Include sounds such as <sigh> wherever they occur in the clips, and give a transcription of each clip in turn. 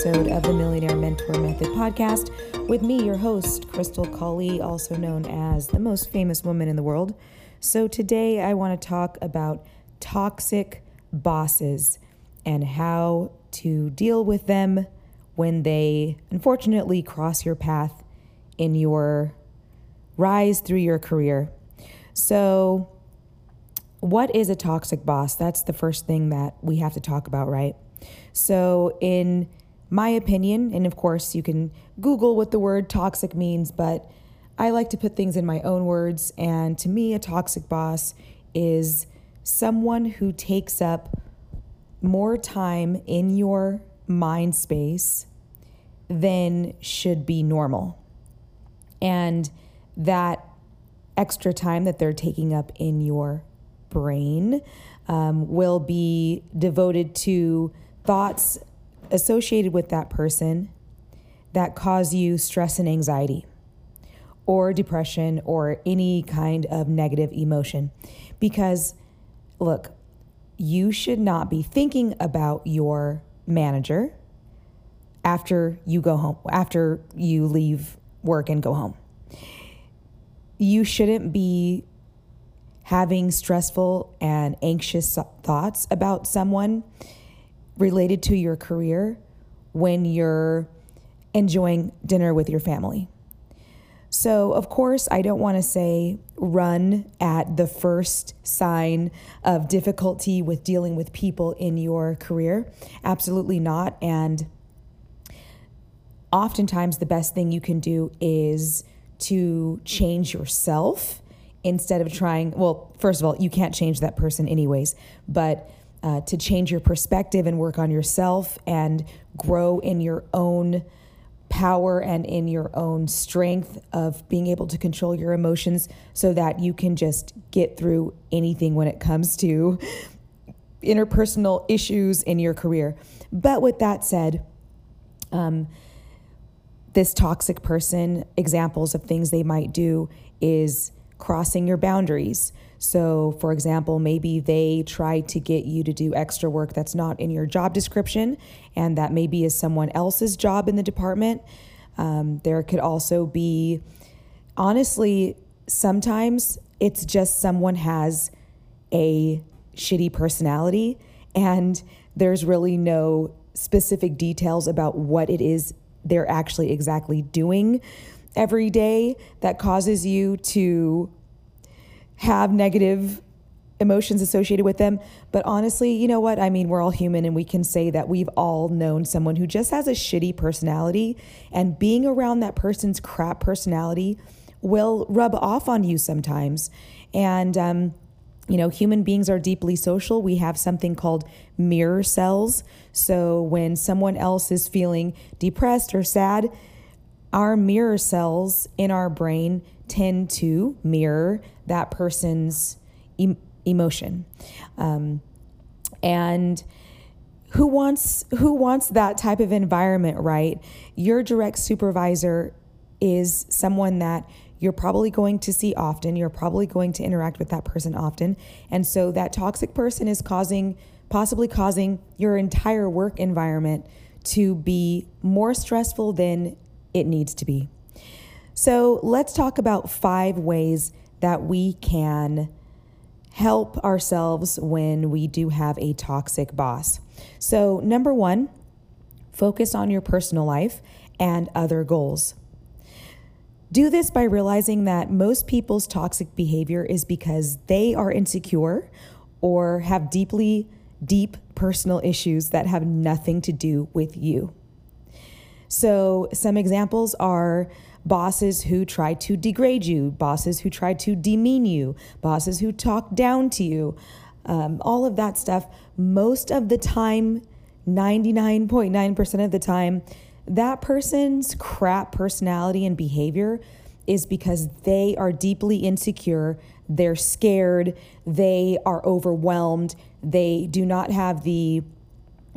episode of the Millionaire Mentor Method podcast with me, your host, Krystal Colley, also known as the most famous woman in the world. So, today I want to talk about toxic bosses and how to deal with them when they unfortunately cross your path in your rise through your career. So, what is a toxic boss? That's the first thing that we have to talk about, right? So, in my opinion, and of course, you can Google what the word toxic means, but I like to put things in my own words. And to me, a toxic boss is someone who takes up more time in your mind space than should be normal. And that extra time that they're taking up in your brain um, will be devoted to thoughts associated with that person that cause you stress and anxiety or depression or any kind of negative emotion. Because, look, you should not be thinking about your manager after you go home, after you leave work and go home. You shouldn't be having stressful and anxious thoughts about someone related to your career when you're enjoying dinner with your family. So, of course, I don't want to say run at the first sign of difficulty with dealing with people in your career. Absolutely not. And oftentimes, the best thing you can do is to change yourself instead of trying. Well, first of all, you can't change that person, anyways, but uh, to change your perspective and work on yourself and grow in your own power and in your own strength of being able to control your emotions so that you can just get through anything when it comes to interpersonal issues in your career. But with that said, um, this toxic person, examples of things they might do is crossing your boundaries. So, for example, maybe they try to get you to do extra work that's not in your job description, and that maybe is someone else's job in the department. Um, there could also be, honestly, sometimes it's just someone has a shitty personality, and there's really no specific details about what it is they're actually exactly doing every day that causes you to have negative emotions associated with them. But honestly, you know what? I mean, we're all human and we can say that we've all known someone who just has a shitty personality, and being around that person's crap personality will rub off on you sometimes. And, um, you know, human beings are deeply social. We have something called mirror cells. So when someone else is feeling depressed or sad, our mirror cells in our brain tend to mirror that person's em- emotion. Um, and who wants who wants that type of environment, right? Your direct supervisor is someone that you're probably going to see often. You're probably going to interact with that person often. And so that toxic person is causing possibly causing your entire work environment to be more stressful than it needs to be. So let's talk about five ways that we can help ourselves when we do have a toxic boss. So, number one, focus on your personal life and other goals. Do this by realizing that most people's toxic behavior is because they are insecure or have deeply, deep personal issues that have nothing to do with you. So, some examples are bosses who try to degrade you, bosses who try to demean you, bosses who talk down to you, um, all of that stuff. Most of the time, 99.9% of the time, that person's crap personality and behavior is because they are deeply insecure, they're scared, they are overwhelmed, they do not have the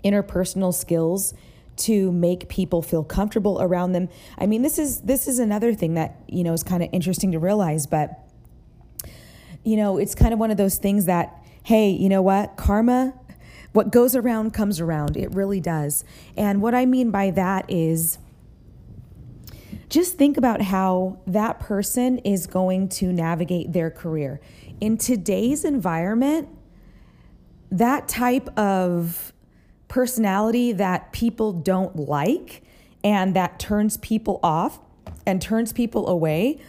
interpersonal skills to make people feel comfortable around them. I mean, this is this is another thing that, you know, is kind of interesting to realize, but you know, it's kind of one of those things that hey, you know what? Karma what goes around comes around. It really does. And what I mean by that is just think about how that person is going to navigate their career. In today's environment, that type of personality that people don't like and that turns people off and turns people away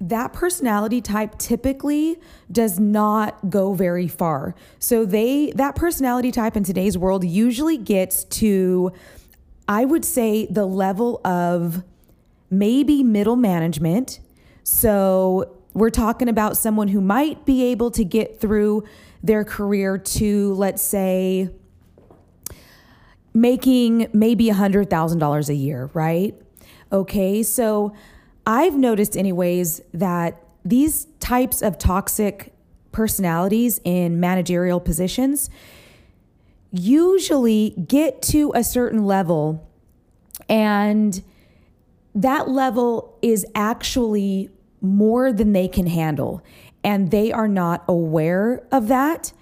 that personality type typically does not go very far. So they that personality type in today's world usually gets to I would say the level of maybe middle management. So we're talking about someone who might be able to get through their career to let's say making maybe $100,000 a year, right? Okay, so I've noticed, anyways, that these types of toxic personalities in managerial positions usually get to a certain level, and that level is actually more than they can handle. And they are not aware of that.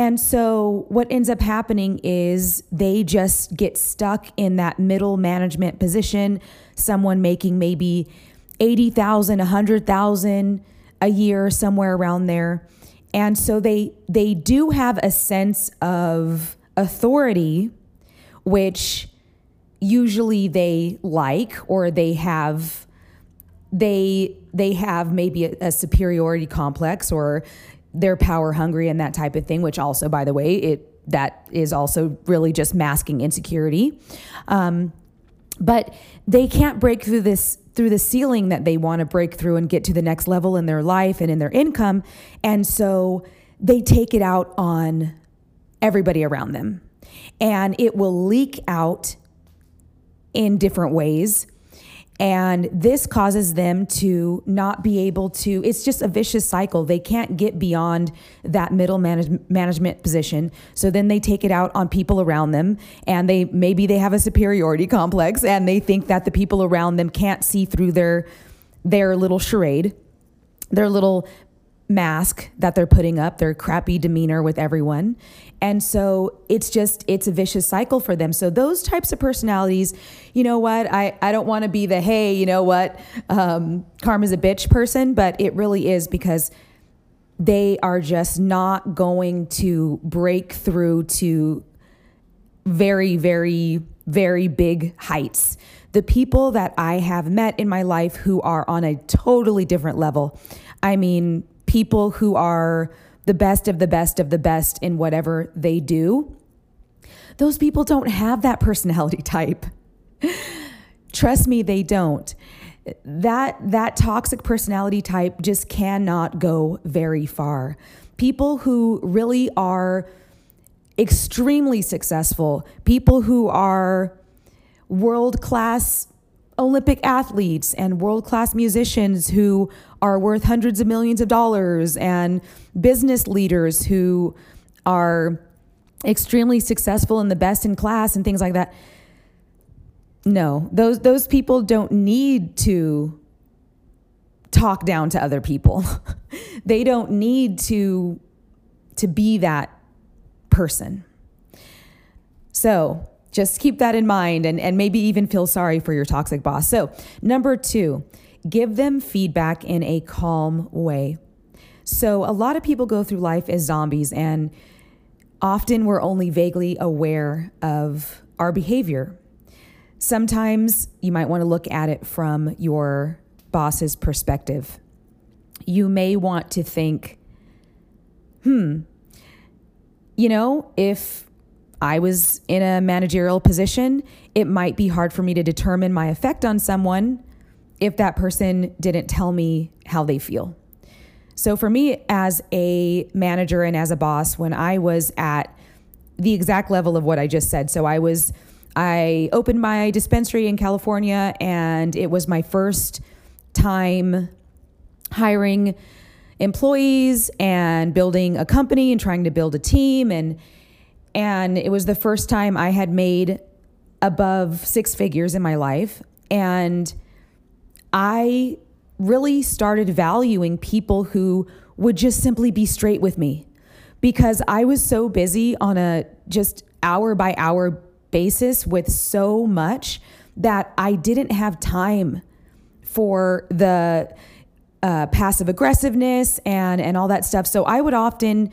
And so what ends up happening is they just get stuck in that middle management position, someone making maybe 80,000, 100,000 a year somewhere around there. And so they they do have a sense of authority which usually they like or they have they they have maybe a, a superiority complex or they're power hungry and that type of thing which also by the way it that is also really just masking insecurity um, but they can't break through this through the ceiling that they want to break through and get to the next level in their life and in their income. And so they take it out on everybody around them. And it will leak out in different ways. And this causes them to not be able to, it's just a vicious cycle. They can't get beyond that middle manage, management position. So then they take it out on people around them and they maybe they have a superiority complex and they think that the people around them can't see through their their little charade, their little mask that they're putting up, their crappy demeanor with everyone. And so it's just, it's a vicious cycle for them. So those types of personalities, you know what? I, I don't want to be the, hey, you know what? Um, karma's a bitch person, but it really is because they are just not going to break through to very, very, very big heights. The people that I have met in my life who are on a totally different level. I mean, people who are the best of the best of the best in whatever they do, those people don't have that personality <laughs> type. Trust me, they don't. That that toxic personality type just cannot go very far. People who really are extremely successful, people who are world class Olympic athletes and world class musicians who are worth hundreds of millions of dollars and business leaders who are extremely successful and the best in class and things like that. No, those those people don't need to talk down to other people. <laughs> they don't need to to be that person. So, just keep that in mind and, and maybe even feel sorry for your toxic boss. So, number two, give them feedback in a calm way. So, a lot of people go through life as zombies, and often we're only vaguely aware of our behavior. Sometimes you might want to look at it from your boss's perspective. You may want to think, hmm, you know, if I was in a managerial position, it might be hard for me to determine my effect on someone if that person didn't tell me how they feel. So for me as a manager and as a boss, when I was at the exact level of what I just said, so I was I opened my dispensary in California and it was my first time hiring employees and building a company and trying to build a team and and it was the first time I had made above six figures in my life. And I really started valuing people who would just simply be straight with me, because I was so busy on a just hour by hour basis with so much that I didn't have time for the uh, passive aggressiveness and and all that stuff. So I would often,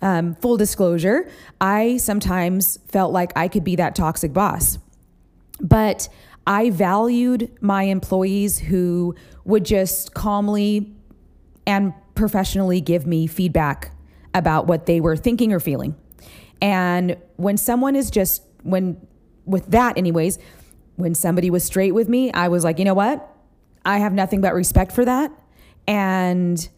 um, full disclosure, I sometimes felt like I could be that toxic boss, but I valued my employees who would just calmly and professionally give me feedback about what they were thinking or feeling. And when someone is just when with that anyways, when somebody was straight with me, I was like, "You know what? I have nothing but respect for that." And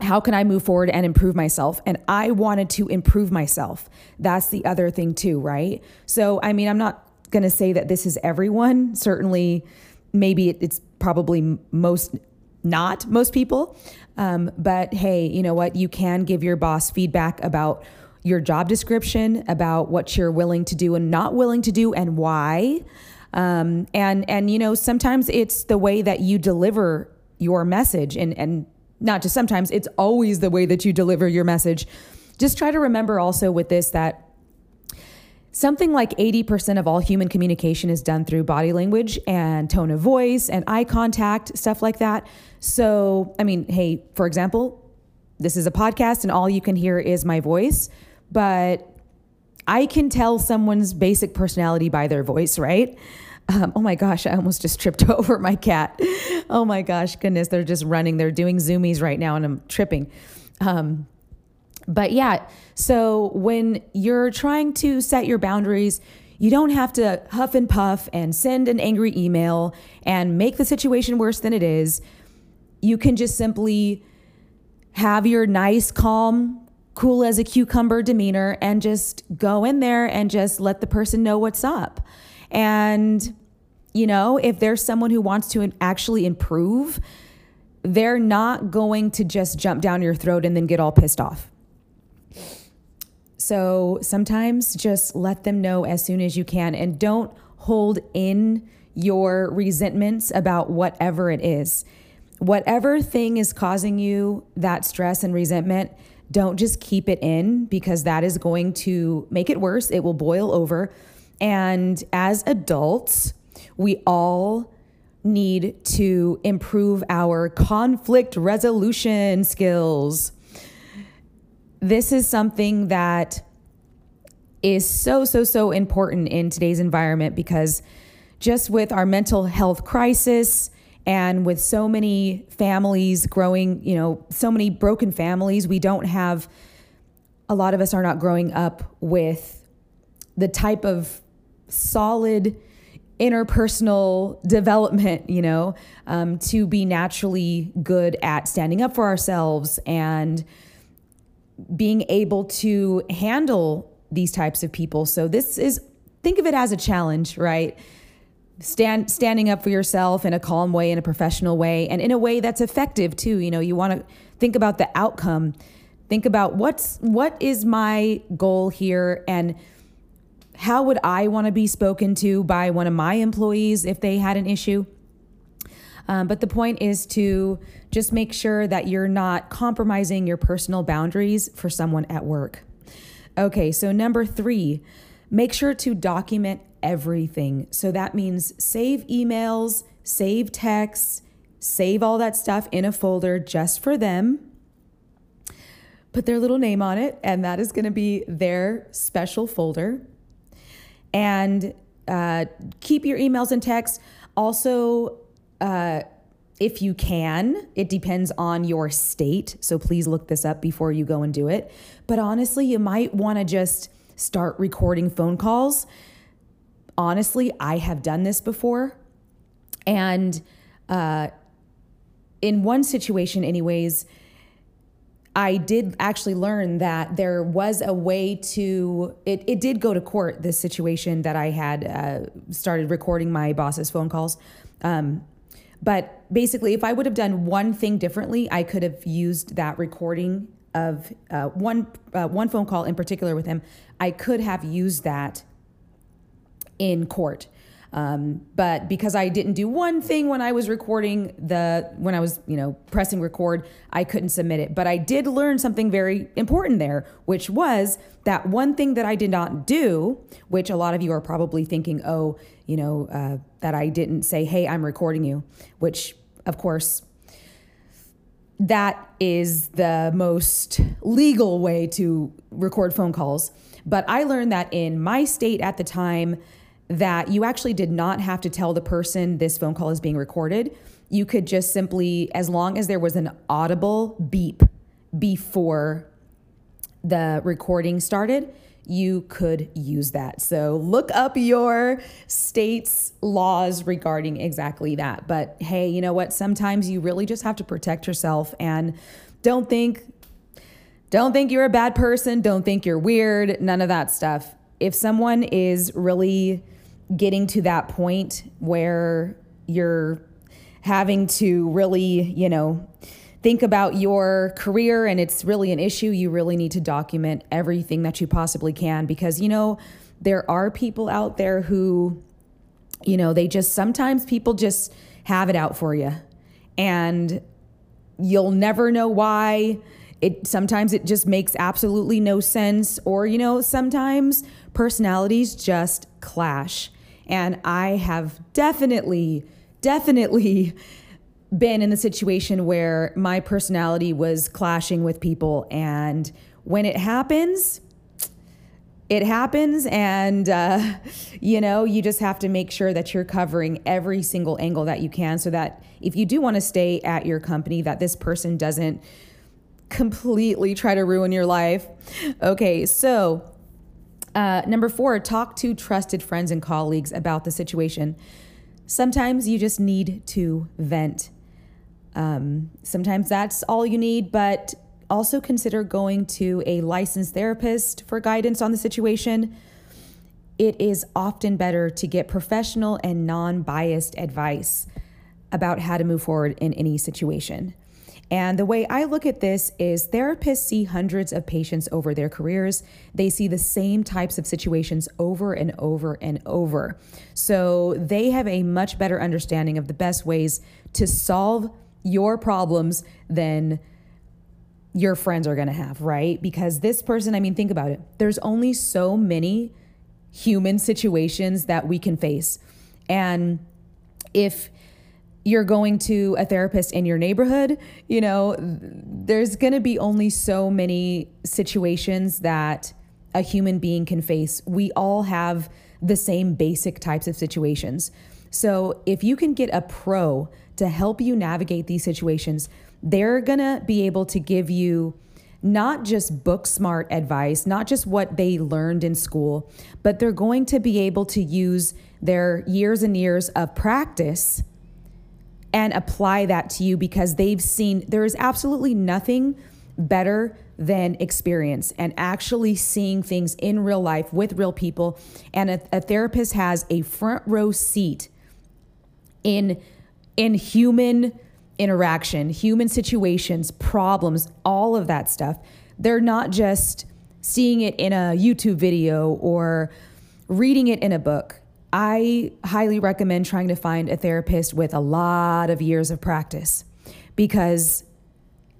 how can I move forward and improve myself? And I wanted to improve myself. That's the other thing, too, right? So, I mean, I'm not going to say that this is everyone. Certainly, maybe it's probably most not most people. Um, but hey, you know what? You can give your boss feedback about your job description, about what you're willing to do and not willing to do, and why. Um, and and you know, sometimes it's the way that you deliver your message, and and not just sometimes. It's always the way that you deliver your message. Just try to remember also with this that Something like 80% of all human communication is done through body language and tone of voice and eye contact, stuff like that. So, I mean, hey, for example, this is a podcast and all you can hear is my voice, but I can tell someone's basic personality by their voice, right? Um, oh my gosh, I almost just tripped <laughs> over my cat. Oh my gosh, goodness, they're just running. They're doing zoomies right now and I'm tripping. Um, but yeah, so when you're trying to set your boundaries, you don't have to huff and puff and send an angry email and make the situation worse than it is. You can just simply have your nice, calm, cool as a cucumber demeanor and just go in there and just let the person know what's up. And, you know, if there's someone who wants to actually improve, they're not going to just jump down your throat and then get all pissed off. So sometimes just let them know as soon as you can and don't hold in your resentments about whatever it is. Whatever thing is causing you that stress and resentment, don't just keep it in because that is going to make it worse. It will boil over. And as adults, we all need to improve our conflict resolution skills this is something that is so, so, so important in today's environment because just with our mental health crisis and with so many families growing, you know, so many broken families, we don't have, a lot of us are not growing up with the type of solid interpersonal development, you know, um, to be naturally good at standing up for ourselves and being able to handle these types of people. So this is think of it as a challenge, right? Stand standing up for yourself in a calm way, in a professional way, and in a way that's effective too. You know, you want to think about the outcome. Think about what's what is my goal here and how would I want to be spoken to by one of my employees if they had an issue? Um, but the point is to just make sure that you're not compromising your personal boundaries for someone at work. Okay, so number three, make sure to document everything. So that means save emails, save texts, save all that stuff in a folder just for them. Put their little name on it, and that is going to be their special folder. And uh, keep your emails and texts. Also, uh, if you can, it depends on your state. So please look this up before you go and do it. But honestly, you might want to just start recording phone calls. Honestly, I have done this before. And uh, in one situation, anyways, I did actually learn that there was a way to, it, it did go to court, this situation that I had uh, started recording my boss's phone calls. Um, but basically, if I would have done one thing differently, I could have used that recording of uh, one uh, one phone call in particular with him. I could have used that in court. Um, but because I didn't do one thing when I was recording the, when I was, you know, pressing record, I couldn't submit it. But I did learn something very important there, which was that one thing that I did not do, which a lot of you are probably thinking, oh, you know, uh, that I didn't say, hey, I'm recording you, which of course, that is the most legal way to record phone calls. But I learned that in my state at the time, that you actually did not have to tell the person this phone call is being recorded. You could just simply, as long as there was an audible beep before the recording started, you could use that. So look up your state's laws regarding exactly that. But hey, you know what? Sometimes you really just have to protect yourself and don't think don't think you're a bad person, don't think you're weird, none of that stuff. If someone is really getting to that point where you're having to really, you know, think about your career and it's really an issue, you really need to document everything that you possibly can because, you know, there are people out there who, you know, they just sometimes people just have it out for you and you'll never know why. It sometimes it just makes absolutely no sense or you know, sometimes personalities just clash. And I have definitely definitely <laughs> been in the situation where my personality was clashing with people. And when it happens, it happens. And, uh, <laughs> you know, you just have to make sure that you're covering every single angle that you can so that if you do want to stay at your company, that this person doesn't completely try to ruin your life. <laughs> Okay, so. Uh, number four, talk to trusted friends and colleagues about the situation. Sometimes you just need to vent. Um, sometimes that's all you need, but also consider going to a licensed therapist for guidance on the situation. It is often better to get professional and non biased advice about how to move forward in any situation. And the way I look at this is therapists see hundreds of patients over their careers. They see the same types of situations over and over and over. So they have a much better understanding of the best ways to solve your problems than your friends are going to have, right? Because this person, I mean, think about it. There's only so many human situations that we can face. And if you're going to a therapist in your neighborhood, you know, there's going to be only so many situations that a human being can face. We all have the same basic types of situations. So if you can get a pro to help you navigate these situations. They're going to be able to give you not just book smart advice, not just what they learned in school, but they're going to be able to use their years and years of practice and apply that to you because they've seen there is absolutely nothing better than experience and actually seeing things in real life with real people. And a, a therapist has a front row seat in in human interaction, human situations, problems, all of that stuff. They're not just seeing it in a YouTube video or reading it in a book. I highly recommend trying to find a therapist with a lot of years of practice because,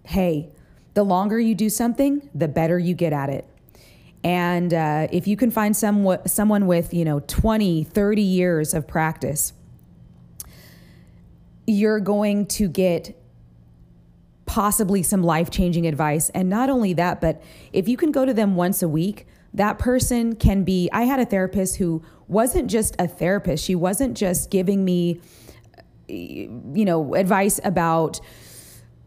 hey, the longer you do something, the better you get at it. And uh, if you can find some, someone with, you know, 20, 30 years of practice, you're going to get possibly some life changing advice. And not only that, but if you can go to them once a week, that person can be. I had a therapist who wasn't just a therapist, she wasn't just giving me, you know, advice about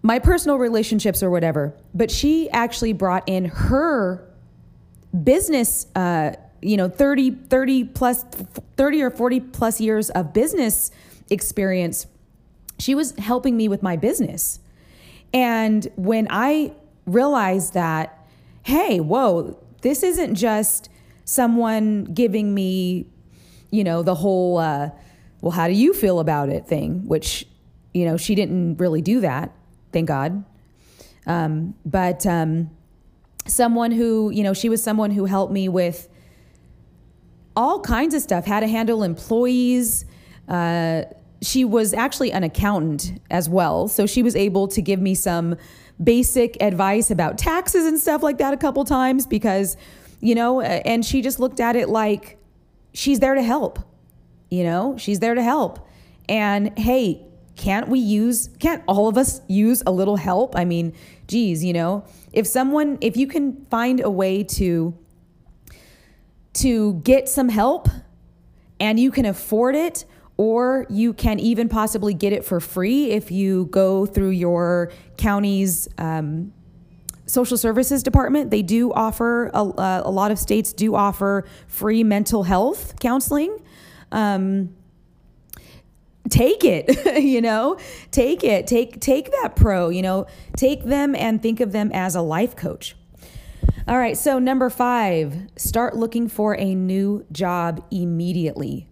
my personal relationships or whatever, but she actually brought in her business. Uh, you know 30 30 plus 30 or 40 plus years of business experience she was helping me with my business. And when I realized that, hey, whoa, this isn't just someone giving me, you know, the whole, uh, well, how do you feel about it thing, which, you know, she didn't really do that, thank God. Um, but um, someone who, you know, she was someone who helped me with all kinds of stuff, how to handle employees. Uh, she was actually an accountant as well. So she was able to give me some basic advice about taxes and stuff like that a couple times because, you know, and she just looked at it like she's there to help. You know, she's there to help. And hey, can't we use, can't all of us use a little help? I mean, geez, you know, if someone, if you can find a way to, to get some help and you can afford it, or you can even possibly get it for free if you go through your county's um, social services department. They do offer, a, a, lot of states do offer free mental health counseling. Um, take it <laughs> you know take it take take that pro you know take them and think of them as a life coach all right so number 5 start looking for a new job immediately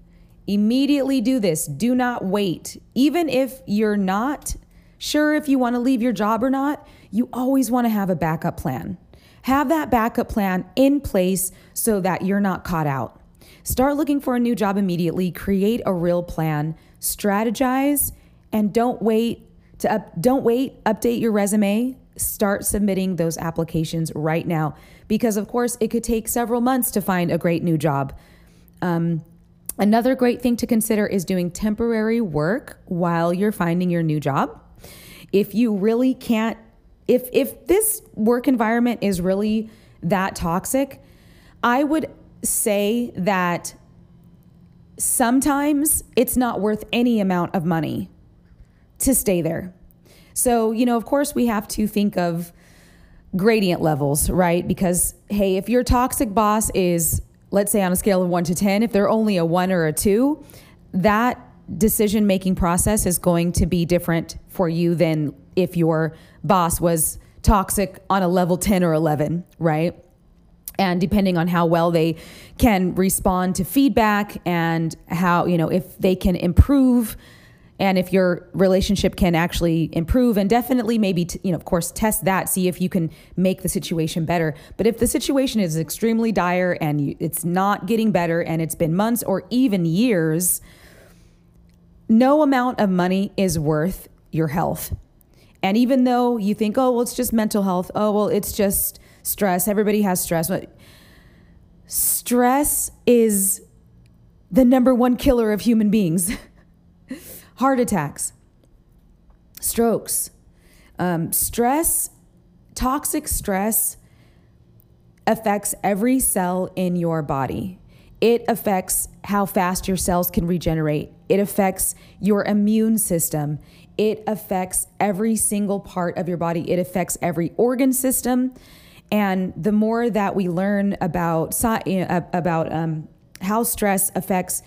immediately do this do not wait even if you're not sure if you want to leave your job or not you always want to have a backup plan. Have that backup plan in place so that you're not caught out. Start looking for a new job immediately, create a real plan, strategize, and don't wait to up, don't wait, update your resume, start submitting those applications right now because of course it could take several months to find a great new job. Um, another great thing to consider is doing temporary work while you're finding your new job. If you really can't if if this work environment is really that toxic, I would say that sometimes it's not worth any amount of money to stay there. So, you know, of course, we have to think of gradient levels, right? Because, hey, if your toxic boss is, let's say, on a scale of one to 10, if they're only a one or a two, that decision making process is going to be different for you than if your boss was toxic on a level 10 or 11, right? and depending on how well they can respond to feedback and how you know if they can improve and if your relationship can actually improve and definitely maybe t- you know of course test that see if you can make the situation better but if the situation is extremely dire and you, it's not getting better and it's been months or even years no amount of money is worth your health and even though you think oh well it's just mental health oh well it's just stress. Everybody has stress. But stress is the number one killer of human beings. <laughs> Heart attacks, strokes, um, stress, toxic stress affects every cell in your body. It affects how fast your cells can regenerate. It affects your immune system. It affects every single part of your body. It affects every organ system. And the more that we learn about about um, how stress affects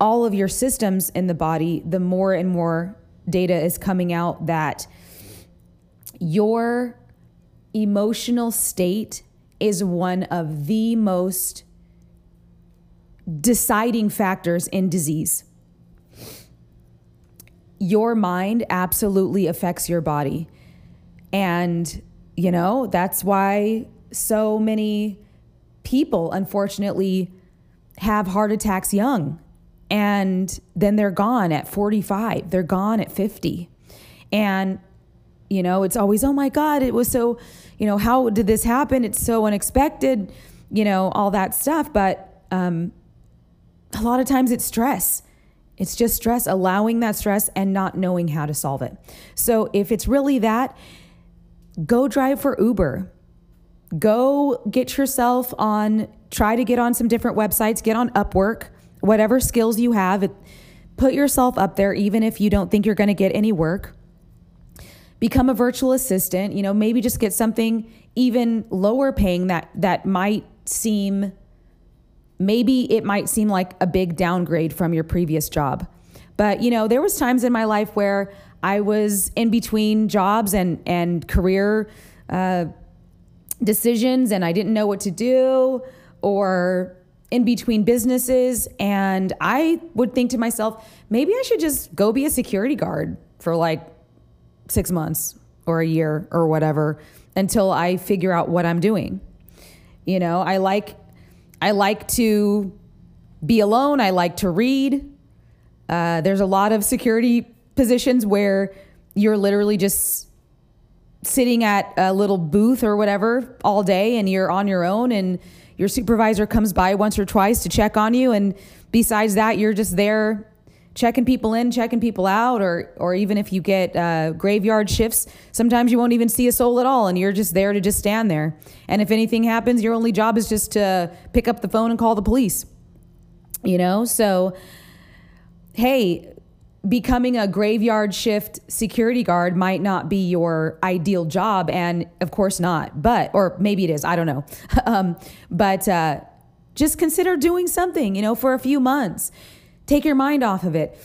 all of your systems in the body, the more and more data is coming out that your emotional state is one of the most deciding factors in disease. Your mind absolutely affects your body. And you know, that's why so many people, unfortunately, have heart attacks young and then they're gone at 45, they're gone at 50. And, you know, it's always, oh my God, it was so, you know, how did this happen? It's so unexpected, you know, all that stuff. But um, a lot of times it's stress. It's just stress, allowing that stress and not knowing how to solve it. So if it's really that, go drive for Uber. Go get yourself on, try to get on some different websites, get on Upwork, whatever skills you have, put yourself up there, even if you don't think you're going to get any work. Become a virtual assistant, you know, maybe just get something even lower paying that that might seem maybe it might seem like a big downgrade from your previous job. But, you know, there was times in my life where I was in between jobs and and career uh, decisions, and I didn't know what to do, or in between businesses, and I would think to myself, maybe I should just go be a security guard for like six months or a year or whatever until I figure out what I'm doing. You know, I like I like to be alone. I like to read. Uh, there's a lot of security positions where you're literally just sitting at a little booth or whatever all day and you're on your own and your supervisor comes by once or twice to check on you and besides that you're just there checking people in checking people out or or even if you get uh, graveyard shifts sometimes you won't even see a soul at all and you're just there to just stand there. And if anything happens your only job is just to pick up the phone and call the police you know? So hey becoming a graveyard shift security guard might not be your ideal job and of course not but or maybe it is i don't know. <laughs> Um, but uh, just consider doing something you know for a few months take your mind off of it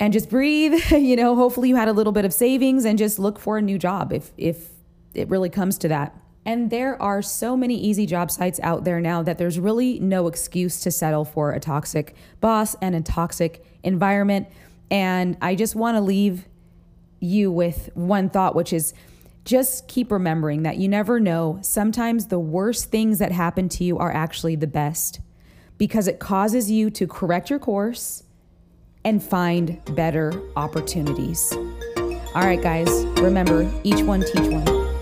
and just breathe. <laughs> You know hopefully you had a little bit of savings and just look for a new job if if it really comes to that. And there are so many easy job sites out there now that there's really no excuse to settle for a toxic boss and a toxic environment. And I just want to leave you with one thought, which is just keep remembering that you never know. Sometimes the worst things that happen to you are actually the best because it causes you to correct your course and find better opportunities. All right, guys, remember each one teach one.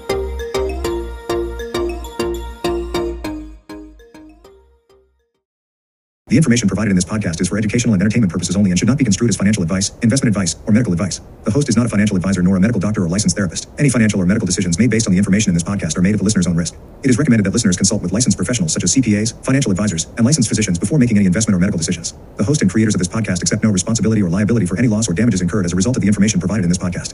The information provided in this podcast is for educational and entertainment purposes only and should not be construed as financial advice, investment advice, or medical advice. The host is not a financial advisor nor a medical doctor or licensed therapist. Any financial or medical decisions made based on the information in this podcast are made at the listener's own risk. It is recommended that listeners consult with licensed professionals such as CPAs, financial advisors, and licensed physicians before making any investment or medical decisions. The host and creators of this podcast accept no responsibility or liability for any loss or damages incurred as a result of the information provided in this podcast.